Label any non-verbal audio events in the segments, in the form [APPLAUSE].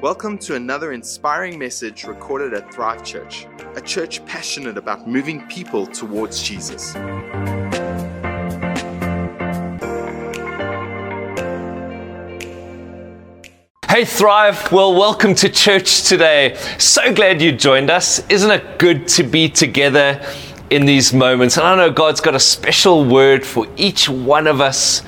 Welcome to another inspiring message recorded at Thrive Church, a church passionate about moving people towards Jesus. Hey Thrive, well, welcome to church today. So glad you joined us. Isn't it good to be together in these moments? And I know God's got a special word for each one of us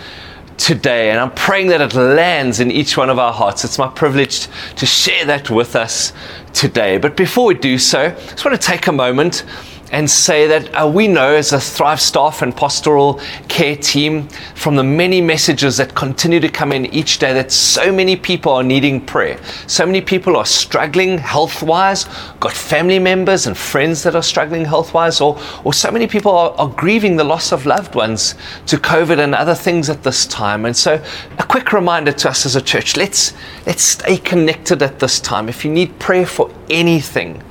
today, and I'm praying that it lands in each one of our hearts. It's my privilege to share that with us today. But before we do so, I just want to take a moment and say that uh, we know as a Thrive staff and pastoral care team from the many messages that continue to come in each day that so many people are needing prayer. So many people are struggling health wise, got family members and friends that are struggling health wise, or, or so many people are, are grieving the loss of loved ones to COVID and other things at this time. And so, a quick reminder to us as a church let's, let's stay connected at this time. If you need prayer for anything,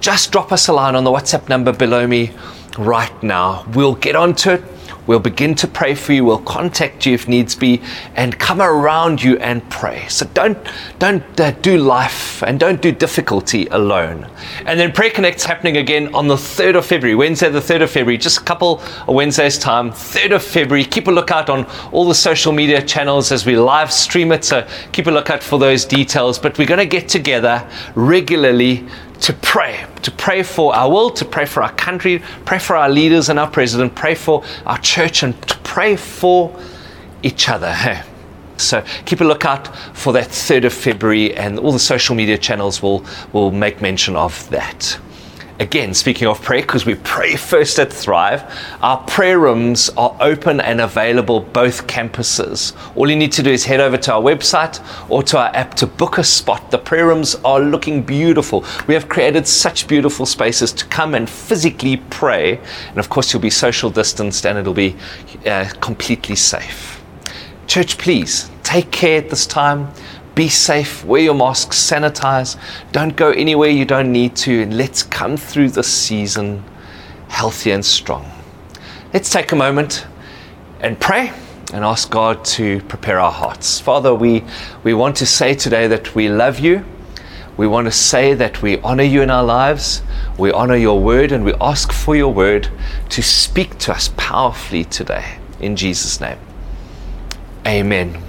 just drop us a line on the WhatsApp number below me right now. We'll get onto it. We'll begin to pray for you. We'll contact you if needs be and come around you and pray. So don't don't uh, do life and don't do difficulty alone. And then Prayer Connect's happening again on the 3rd of February, Wednesday the 3rd of February, just a couple of Wednesdays time, 3rd of February. Keep a lookout on all the social media channels as we live stream it. So keep a lookout for those details. But we're going to get together regularly to pray, to pray for our world, to pray for our country, pray for our leaders and our president, pray for our church, and to pray for each other. Hey? [LAUGHS] So keep a lookout for that 3rd of February, and all the social media channels will, will make mention of that. Again, speaking of prayer, because we pray first at Thrive, our prayer rooms are open and available both campuses. All you need to do is head over to our website or to our app to book a spot. The prayer rooms are looking beautiful. We have created such beautiful spaces to come and physically pray. And of course, you'll be social distanced and it'll be uh, completely safe. Church, please take care at this time. Be safe, wear your masks, sanitize, don't go anywhere you don't need to, and let's come through this season healthy and strong. Let's take a moment and pray and ask God to prepare our hearts. Father, we, we want to say today that we love you. We want to say that we honor you in our lives. We honor your word and we ask for your word to speak to us powerfully today. In Jesus' name. Amen.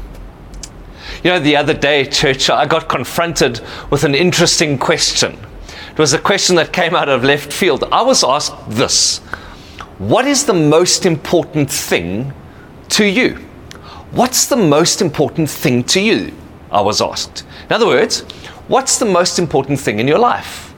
You know, the other day, church, I got confronted with an interesting question. It was a question that came out of left field. I was asked this What is the most important thing to you? What's the most important thing to you? I was asked. In other words, what's the most important thing in your life?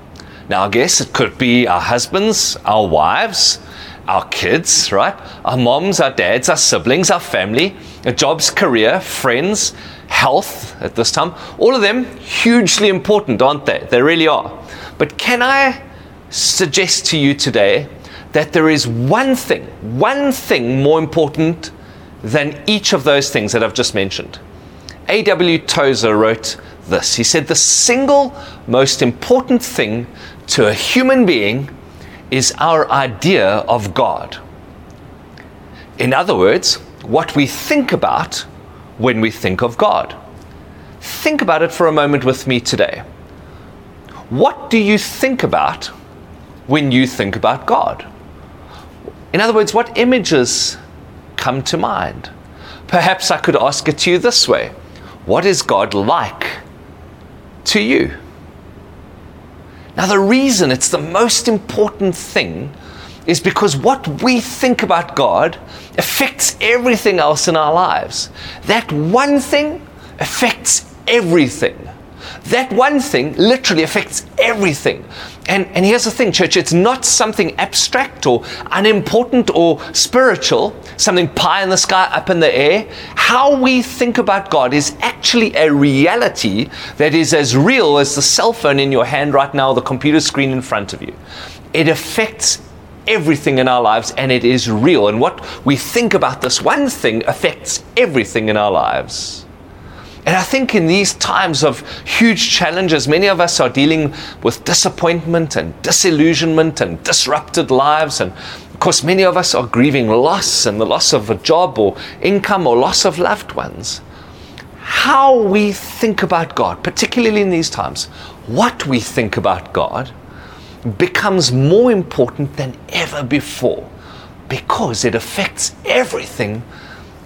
Now, I guess it could be our husbands, our wives, our kids, right? Our moms, our dads, our siblings, our family, our jobs, career, friends, health at this time. All of them hugely important, aren't they? They really are. But can I suggest to you today that there is one thing, one thing more important than each of those things that I've just mentioned? A.W. Tozer wrote this. He said, The single most important thing to a human being is our idea of God. In other words, what we think about when we think of God. Think about it for a moment with me today. What do you think about when you think about God? In other words, what images come to mind? Perhaps I could ask it to you this way What is God like to you? Now, the reason it's the most important thing is because what we think about God affects everything else in our lives. That one thing affects everything. That one thing literally affects everything. And, and here's the thing, church it's not something abstract or unimportant or spiritual, something pie in the sky, up in the air. How we think about God is actually a reality that is as real as the cell phone in your hand right now, the computer screen in front of you. It affects everything in our lives and it is real. And what we think about this one thing affects everything in our lives. And I think in these times of huge challenges, many of us are dealing with disappointment and disillusionment and disrupted lives. And of course, many of us are grieving loss and the loss of a job or income or loss of loved ones. how we think about God, particularly in these times, what we think about God becomes more important than ever before because it affects everything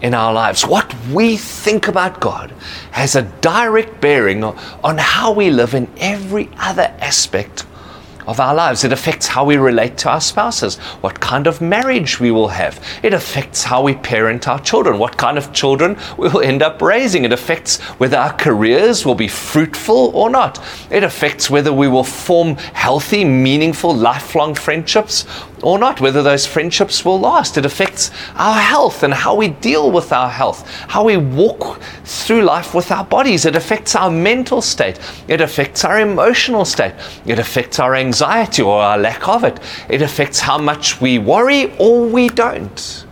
in our lives. What we think about God has a direct bearing on how we live in every other aspect of our lives. It affects how we relate to our spouses, what kind of marriage we will have. It affects how we parent our children, what kind of children we will end up raising. It affects whether our careers will be fruitful or not. It affects whether we will form healthy, meaningful, lifelong friendships or not, whether those friendships will last. It affects our health and how we deal with our health, how we walk through life with our bodies. It affects our mental state. It affects our emotional state. It affects our anxiety or our lack of it. It affects how much we worry or we don't.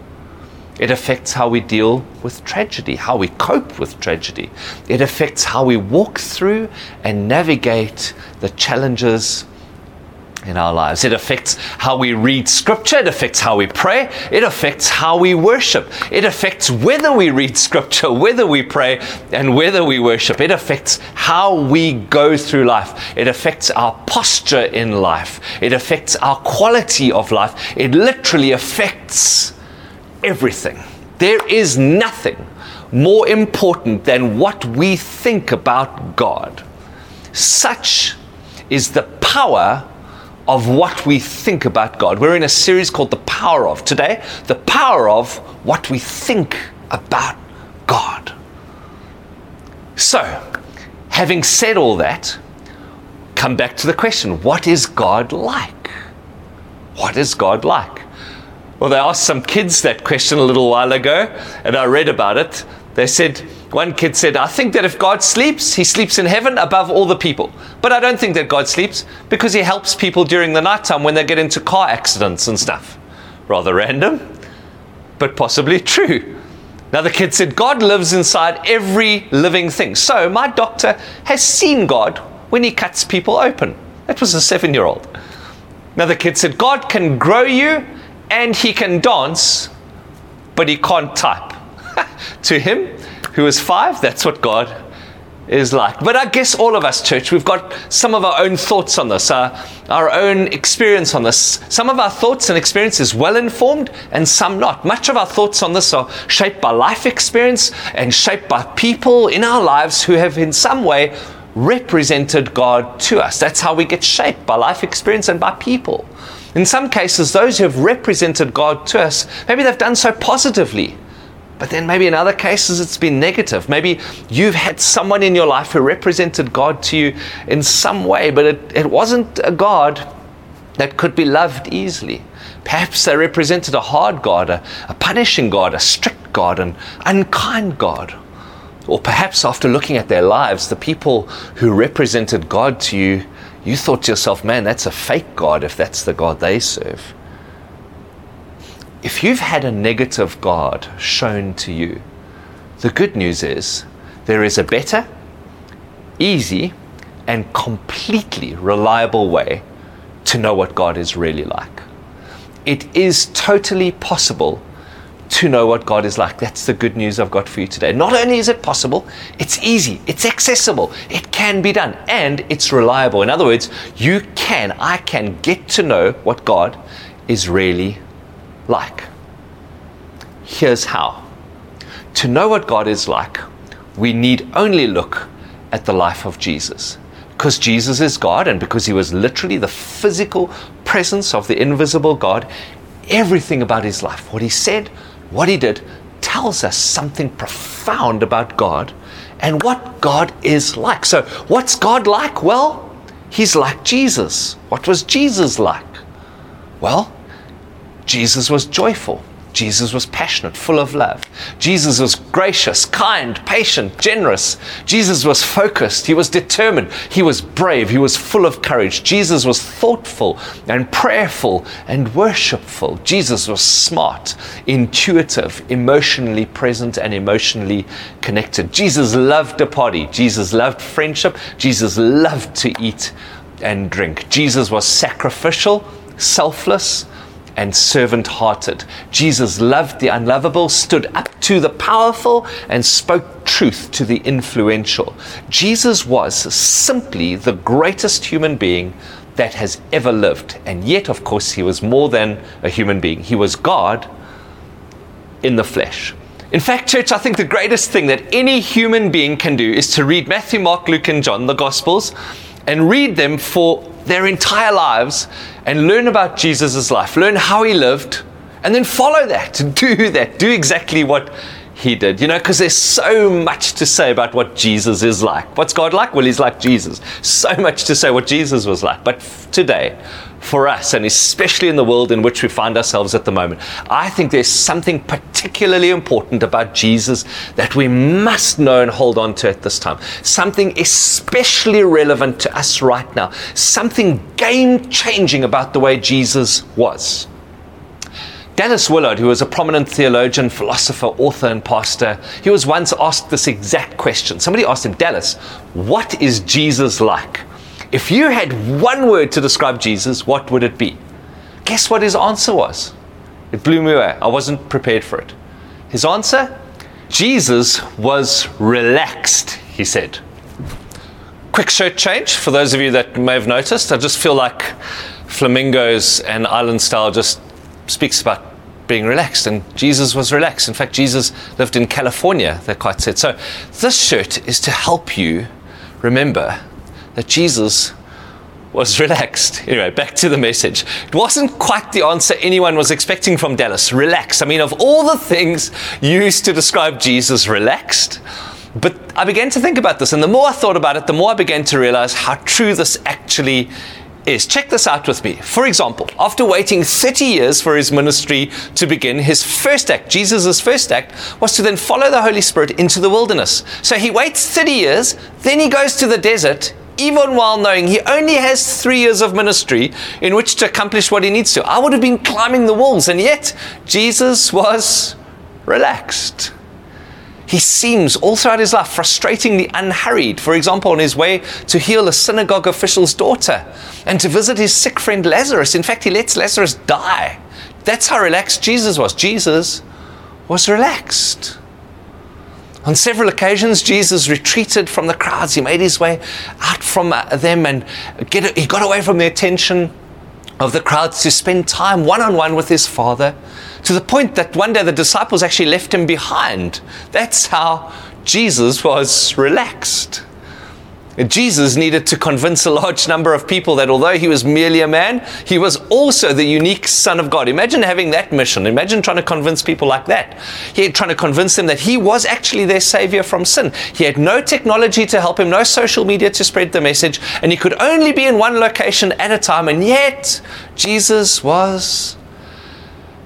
It affects how we deal with tragedy, how we cope with tragedy. It affects how we walk through and navigate the challenges in our lives. It affects how we read scripture, it affects how we pray, it affects how we worship, it affects whether we read scripture, whether we pray, and whether we worship. It affects how we go through life, it affects our posture in life, it affects our quality of life, it literally affects everything. There is nothing more important than what we think about God. Such is the power of what we think about God. We're in a series called The Power of. Today, the power of what we think about God. So, having said all that, come back to the question what is God like? What is God like? Well, they asked some kids that question a little while ago, and I read about it. They said, one kid said, I think that if God sleeps, he sleeps in heaven above all the people. But I don't think that God sleeps because he helps people during the nighttime when they get into car accidents and stuff. Rather random, but possibly [LAUGHS] true. Another kid said, God lives inside every living thing. So my doctor has seen God when he cuts people open. That was a seven year old. Another kid said, God can grow you and he can dance, but he can't type. [LAUGHS] to him, who is five, that's what God is like. But I guess all of us, church, we've got some of our own thoughts on this, our, our own experience on this. Some of our thoughts and experiences well informed, and some not. Much of our thoughts on this are shaped by life experience and shaped by people in our lives who have, in some way, represented God to us. That's how we get shaped by life experience and by people. In some cases, those who have represented God to us, maybe they've done so positively. But then maybe in other cases it's been negative. Maybe you've had someone in your life who represented God to you in some way, but it, it wasn't a God that could be loved easily. Perhaps they represented a hard God, a, a punishing God, a strict God, an unkind God. Or perhaps after looking at their lives, the people who represented God to you, you thought to yourself, man, that's a fake God if that's the God they serve if you've had a negative God shown to you, the good news is there is a better, easy, and completely reliable way to know what God is really like. It is totally possible to know what God is like. That's the good news I've got for you today. Not only is it possible, it's easy, it's accessible, it can be done, and it's reliable. In other words, you can, I can get to know what God is really like. Here's how. To know what God is like, we need only look at the life of Jesus. Because Jesus is God, and because he was literally the physical presence of the invisible God, everything about his life, what he said, what he did, tells us something profound about God and what God is like. So, what's God like? Well, he's like Jesus. What was Jesus like? Well, Jesus was joyful. Jesus was passionate, full of love. Jesus was gracious, kind, patient, generous. Jesus was focused. He was determined. He was brave. He was full of courage. Jesus was thoughtful and prayerful and worshipful. Jesus was smart, intuitive, emotionally present, and emotionally connected. Jesus loved a party. Jesus loved friendship. Jesus loved to eat and drink. Jesus was sacrificial, selfless, and servant hearted. Jesus loved the unlovable, stood up to the powerful, and spoke truth to the influential. Jesus was simply the greatest human being that has ever lived. And yet, of course, he was more than a human being, he was God in the flesh. In fact, church, I think the greatest thing that any human being can do is to read Matthew, Mark, Luke, and John, the Gospels, and read them for their entire lives and learn about Jesus' life, learn how he lived, and then follow that, do that, do exactly what he did. You know, because there's so much to say about what Jesus is like. What's God like? Well, he's like Jesus. So much to say what Jesus was like. But today, for us, and especially in the world in which we find ourselves at the moment. I think there's something particularly important about Jesus that we must know and hold on to at this time. Something especially relevant to us right now. Something game changing about the way Jesus was. Dallas Willard, who was a prominent theologian, philosopher, author, and pastor, he was once asked this exact question. Somebody asked him, Dallas, what is Jesus like? If you had one word to describe Jesus, what would it be? Guess what his answer was? It blew me away. I wasn't prepared for it. His answer? Jesus was relaxed, he said. Quick shirt change for those of you that may have noticed. I just feel like flamingos and island style just speaks about being relaxed, and Jesus was relaxed. In fact, Jesus lived in California, they quite said. So, this shirt is to help you remember that Jesus was [LAUGHS] relaxed. Anyway, back to the message. It wasn't quite the answer anyone was expecting from Dallas. Relax. I mean, of all the things used to describe Jesus, relaxed. But I began to think about this, and the more I thought about it, the more I began to realize how true this actually is. Check this out with me. For example, after waiting 30 years for his ministry to begin, his first act, Jesus' first act, was to then follow the Holy Spirit into the wilderness. So he waits 30 years, then he goes to the desert even while knowing he only has three years of ministry in which to accomplish what he needs to. I would have been climbing the walls, and yet Jesus was relaxed. He seems all throughout his life frustratingly unhurried. For example, on his way to heal a synagogue official's daughter and to visit his sick friend Lazarus. In fact, he lets Lazarus die. That's how relaxed Jesus was. Jesus was relaxed. On several occasions, Jesus retreated from the crowds. He made his way out from uh, them and get, he got away from the attention of the crowds to spend time one on one with his Father to the point that one day the disciples actually left him behind. That's how Jesus was relaxed. Jesus needed to convince a large number of people that although he was merely a man, he was also the unique Son of God. Imagine having that mission. Imagine trying to convince people like that. He had trying to convince them that he was actually their savior from sin. He had no technology to help him, no social media to spread the message, and he could only be in one location at a time. And yet, Jesus was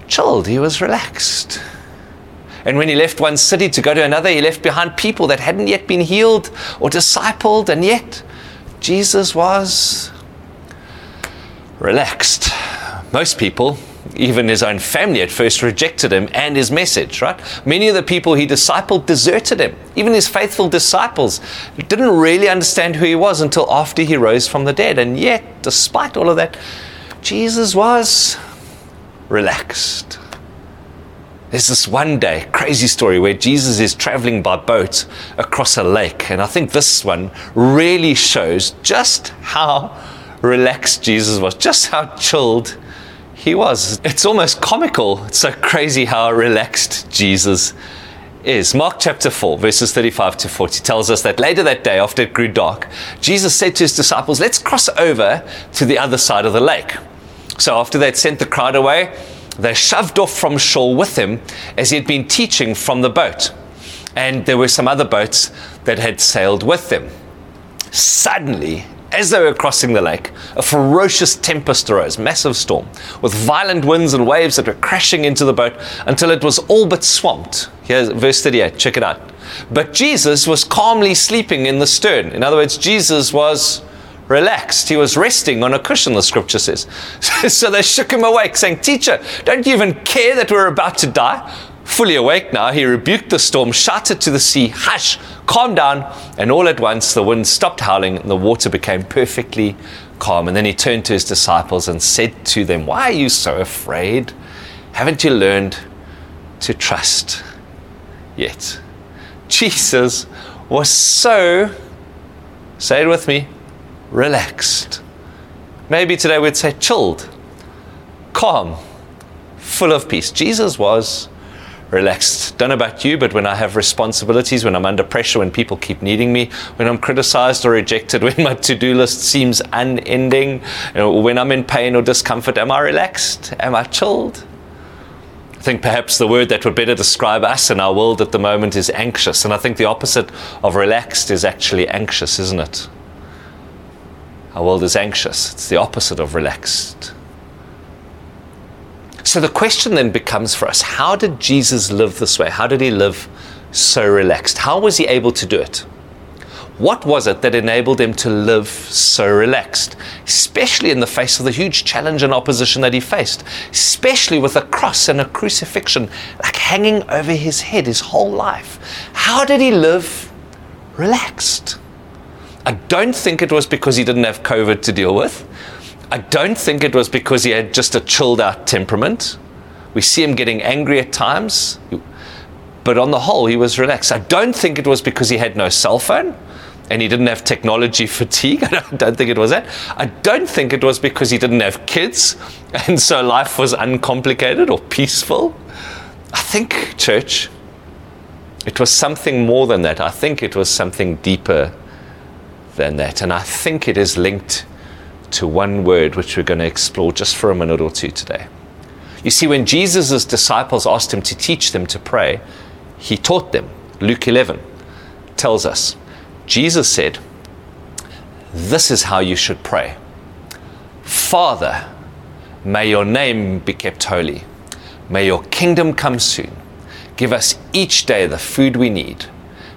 chilled, he was relaxed. And when he left one city to go to another, he left behind people that hadn't yet been healed or discipled, and yet Jesus was relaxed. Most people, even his own family at first rejected him and his message, right? Many of the people he discipled deserted him. Even his faithful disciples didn't really understand who he was until after he rose from the dead. And yet, despite all of that, Jesus was relaxed. There's this one day, crazy story, where Jesus is traveling by boat across a lake. And I think this one really shows just how relaxed Jesus was, just how chilled he was. It's almost comical. It's so crazy how relaxed Jesus is. Mark chapter 4, verses 35 to 40 tells us that later that day, after it grew dark, Jesus said to his disciples, Let's cross over to the other side of the lake. So after they'd sent the crowd away, they shoved off from shore with him as he had been teaching from the boat. And there were some other boats that had sailed with them. Suddenly, as they were crossing the lake, a ferocious tempest arose, massive storm, with violent winds and waves that were crashing into the boat until it was all but swamped. Here's verse 38, check it out. But Jesus was calmly sleeping in the stern. In other words, Jesus was relaxed. He was resting on a cushion, the scripture says. [LAUGHS] so they shook him awake, saying, Teacher, don't you even care that we're about to die? Fully awake now, he rebuked the storm, shouted to the sea, Hush, calm down. And all at once, the wind stopped howling and the water became perfectly calm. And then he turned to his disciples and said to them, Why are you so afraid? Haven't you learned to trust yet? [LAUGHS] Jesus was so, say it with me, relaxed. Maybe today we'd say chilled, calm, full of peace. Jesus was relaxed. Don't know about you, but when I have responsibilities, when I'm under pressure, when people keep needing me, when I'm criticized or rejected, [LAUGHS] when my to do list seems unending, you know, when I'm in pain or discomfort, am I relaxed? Am I chilled? I think perhaps the word that would better describe us in our world at the moment is anxious. And I think the opposite of relaxed is actually anxious, isn't it? Our world is anxious. It's the opposite of relaxed. So the question then becomes for us how did Jesus live this way? How did he live so relaxed? How was he able to do it? What was it that enabled him to live so relaxed, especially in the face of the huge challenge and opposition that he faced, especially with a cross and a crucifixion like hanging over his head his whole life? How did he live relaxed? I don't think it was because he didn't have COVID to deal with. I don't think it was because he had just a chilled out temperament. We see him getting angry at times, but on the whole, he was relaxed. I don't think it was because he had no cell phone and he didn't have technology [LAUGHS] fatigue. [LAUGHS] I don't, think it was that. I don't think it was because he didn't have kids [LAUGHS] and so life was uncomplicated or peaceful. I think, church, it was something more than that. I think it was something deeper than that. And I think it is linked to one word which we're going to explore just for a minute or two today. You see, when Jesus' disciples asked him to teach them to pray, he taught them. Luke 11 tells us Jesus said, This is how you should pray Father, may your name be kept holy. May your kingdom come soon. Give us each day the food we need.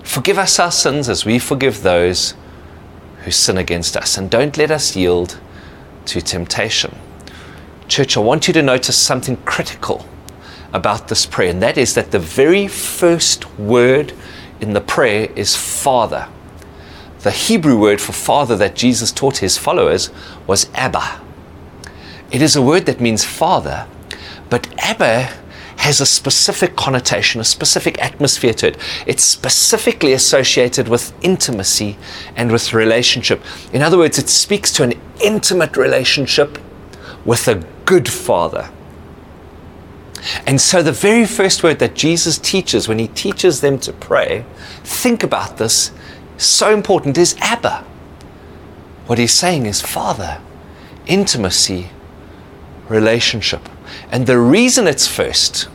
Forgive us our sins as we forgive those who sin against us. And don't let us yield to temptation. Church, I want you to notice something critical about this prayer, and that is that the very first word in the prayer is Father. The Hebrew word for Father that Jesus taught his followers was Abba. It is a word that means Father, but Abba has a specific connotation, a specific atmosphere to it. It's specifically associated with intimacy and with relationship. In other words, it speaks to an intimate relationship with a good father. And so, the very first word that Jesus teaches when he teaches them to pray, think about this, so important, is Abba. What he's saying is Father, intimacy, relationship. And the reason it's first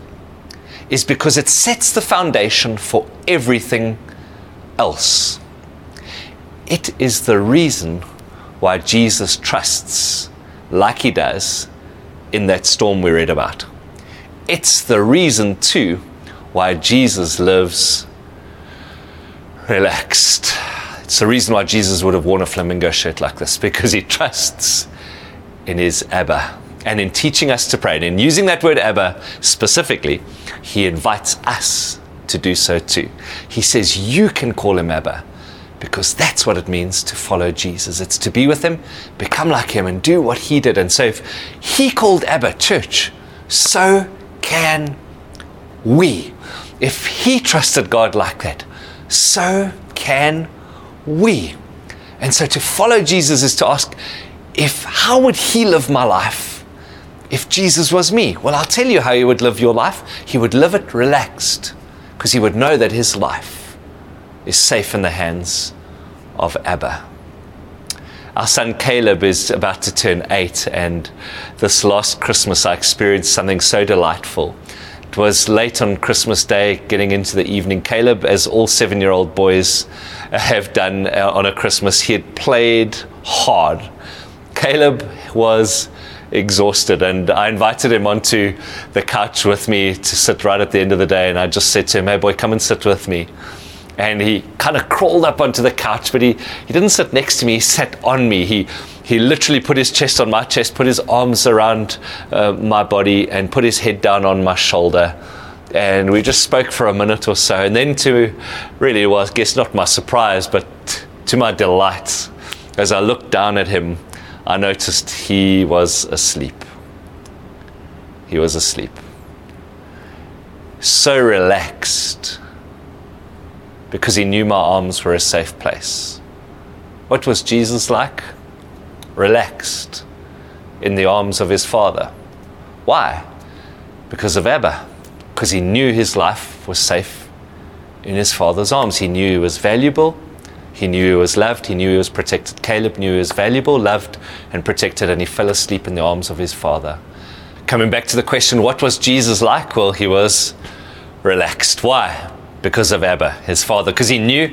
is because it sets the foundation for everything else. It is the reason why Jesus trusts, like he does, in that storm we read about. It's the reason, too, why Jesus lives relaxed. It's the reason why Jesus would have worn a flamingo shirt like this, because he trusts in his Abba and in teaching us to pray, and in using that word Abba specifically, he invites us to do so too. He says, You can call him Abba because that's what it means to follow Jesus. It's to be with him, become like him, and do what he did. And so if he called Abba church, so can we. If he trusted God like that, so can we. And so to follow Jesus is to ask, if how would he live my life? If Jesus was me? Well, I'll tell you how he would live your life. He would live it relaxed because he would know that his life is safe in the hands of Abba. Our son Caleb is about to turn eight, and this last Christmas I experienced something so delightful. It was late on Christmas Day, getting into the evening. Caleb, as all seven year old boys have done uh, on a Christmas, he had played hard. Caleb was exhausted. And I invited him onto the couch with me to sit right at the end of the day. And I just said to him, Hey, boy, come and sit with me. And he kind of crawled up onto the couch, but he, he didn't sit next to me, he sat on me. He, he literally put his chest on my chest, put his arms around uh, my body, and put his head down on my shoulder. and we just spoke for a minute or so. And then, to really, well, I guess not my surprise, but to my delight, as I looked down at him, I noticed he was asleep. He was asleep. So relaxed because he knew my arms were a safe place. What was Jesus like? Relaxed in the arms of his Father. Why? Because of Abba. Because he knew his life was safe in his Father's arms. He knew he was valuable. He knew he was loved. He knew he was protected. Caleb knew he was valuable, loved, and protected, and he fell asleep in the arms of his Father. Coming back to the question, what was Jesus like? Well, he was relaxed. Why? because of Abba, his father, because he knew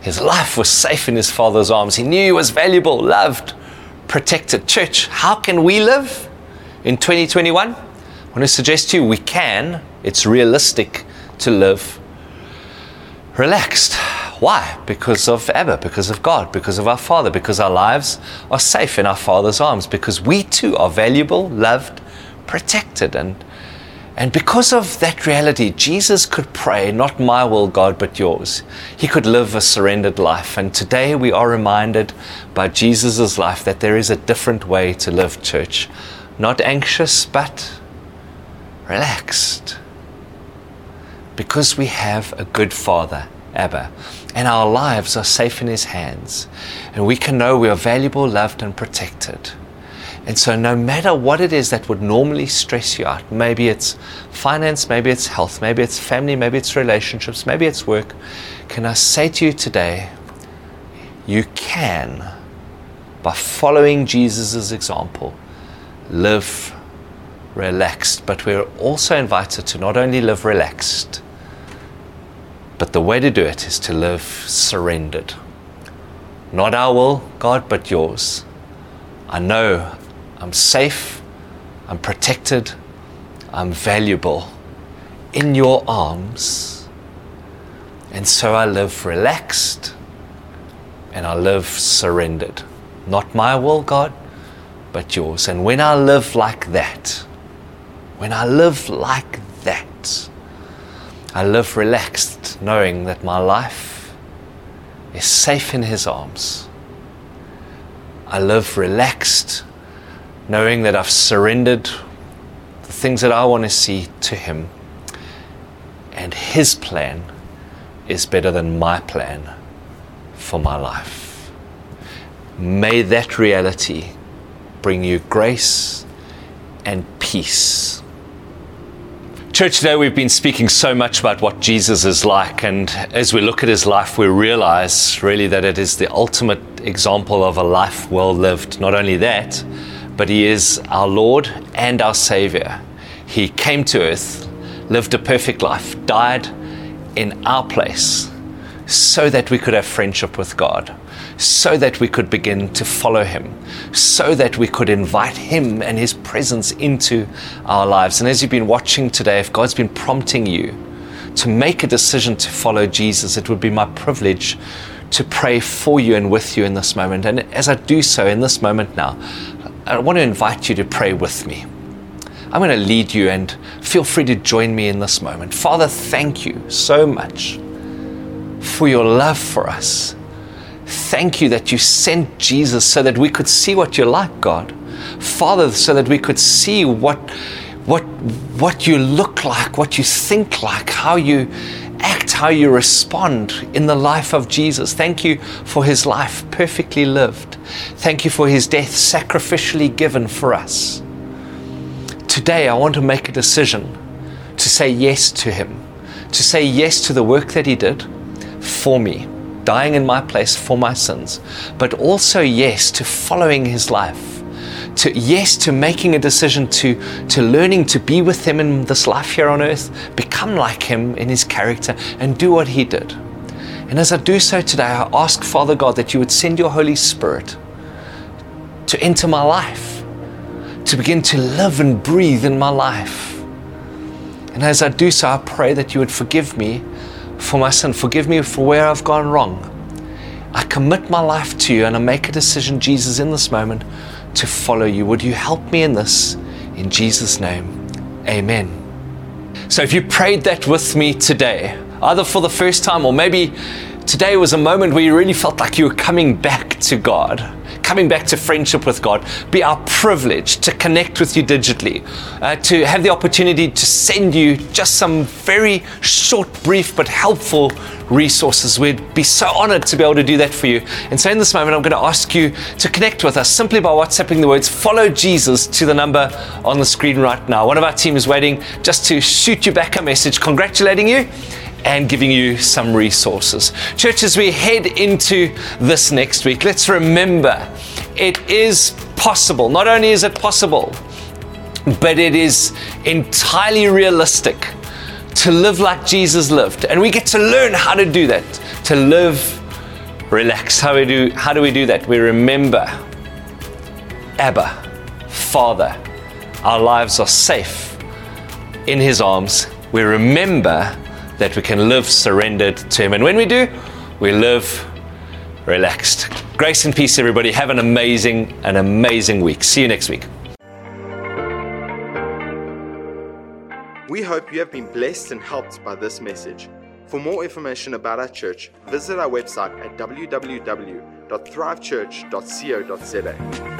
his life was safe in his father's arms. He knew he was valuable, loved, protected. Church, how can we live in 2021? I want to suggest to you we can. It's realistic to live relaxed. Why? Because of Abba, because of God, because of our Father, because our lives are safe in our Father's arms, because we too are valuable, loved, protected, and and because of that reality, Jesus could pray, not my will, God, but yours. He could live a surrendered life. And today we are reminded by Jesus' life that there is a different way to live, church. Not anxious, but relaxed. Because we have a good Father, Abba, and our lives are safe in His hands, and we can know we are valuable, loved, and protected. And so, no matter what it is that would normally stress you out, maybe it's finance, maybe it's health, maybe it's family, maybe it's relationships, maybe it's work, can I say to you today, you can, by following Jesus' example, live relaxed. But we're also invited to not only live relaxed, but the way to do it is to live surrendered. Not our will, God, but yours. I know I'm safe, I'm protected, I'm valuable in your arms. And so I live relaxed and I live surrendered. Not my will, God, but yours. And when I live like that, when I live like that, I live relaxed, knowing that my life is safe in His arms. I live relaxed, knowing that I've surrendered the things that I want to see to Him. And His plan is better than my plan for my life. May that reality bring you grace and peace. Church, today we've been speaking so much about what Jesus is like, and as we look at his life, we realize really that it is the ultimate example of a life well lived. Not only that, but He is our Lord and our Savior. He came to earth, lived a perfect life, died in our place so that we could have friendship with God, so that we could begin to follow Him, so that we could invite Him and His presence into our lives. And as you've been watching today, if God's been prompting you to make a decision to follow Jesus, it would be my privilege to pray for you and with you in this moment. And as I do so in this moment now, I want to invite you to pray with me. I'm going to lead you and feel free to join me in this moment. Father, thank you so much for your love for us. Thank you that you sent Jesus so that we could see what you're like, God. Father, so that we could see what, what, what you look like, what you think like, how you act, how you respond in the life of Jesus. Thank you for his life perfectly lived. Thank you for his death sacrificially given for us. Today, I want to make a decision to say yes to him, to say yes to the work that he did for me, dying in my place for my sins, but also yes to following his life to yes to making a decision to to learning to be with him in this life here on earth become like him in his character and do what he did. And as i do so today i ask father god that you would send your holy spirit to enter my life to begin to live and breathe in my life. And as i do so i pray that you would forgive me for my sin forgive me for where i've gone wrong I commit my life to you and I make a decision, Jesus, in this moment to follow you. Would you help me in this? In Jesus' name, amen. So if you prayed that with me today, either for the first time or maybe today was a moment where you really felt like you were coming back to God, coming back to friendship with God, be our privilege to connect with you digitally, uh, to have the opportunity to send you just some very short, brief, but helpful resources. We'd be so honored to be able to do that for you. And so, in this moment, I'm going to ask you to connect with us simply by WhatsApping the words follow Jesus to the number on the screen right now. One of our team is waiting just to shoot you back a message congratulating you and giving you some resources. Church, as we head into this next week, let's remember it is possible. Not only is it possible, but it is entirely realistic to live like Jesus lived. And we get to learn how to do that, to live relaxed. How, how do we do that? We remember Abba, Father. Our lives are safe in His arms. We remember that we can live surrendered to Him. And when we do, we live relaxed. Grace and peace, everybody. Have an amazing, an amazing week. See you next week. We hope you have been blessed and helped by this message. For more information about our church, visit our website at www.thrivechurch.co.za.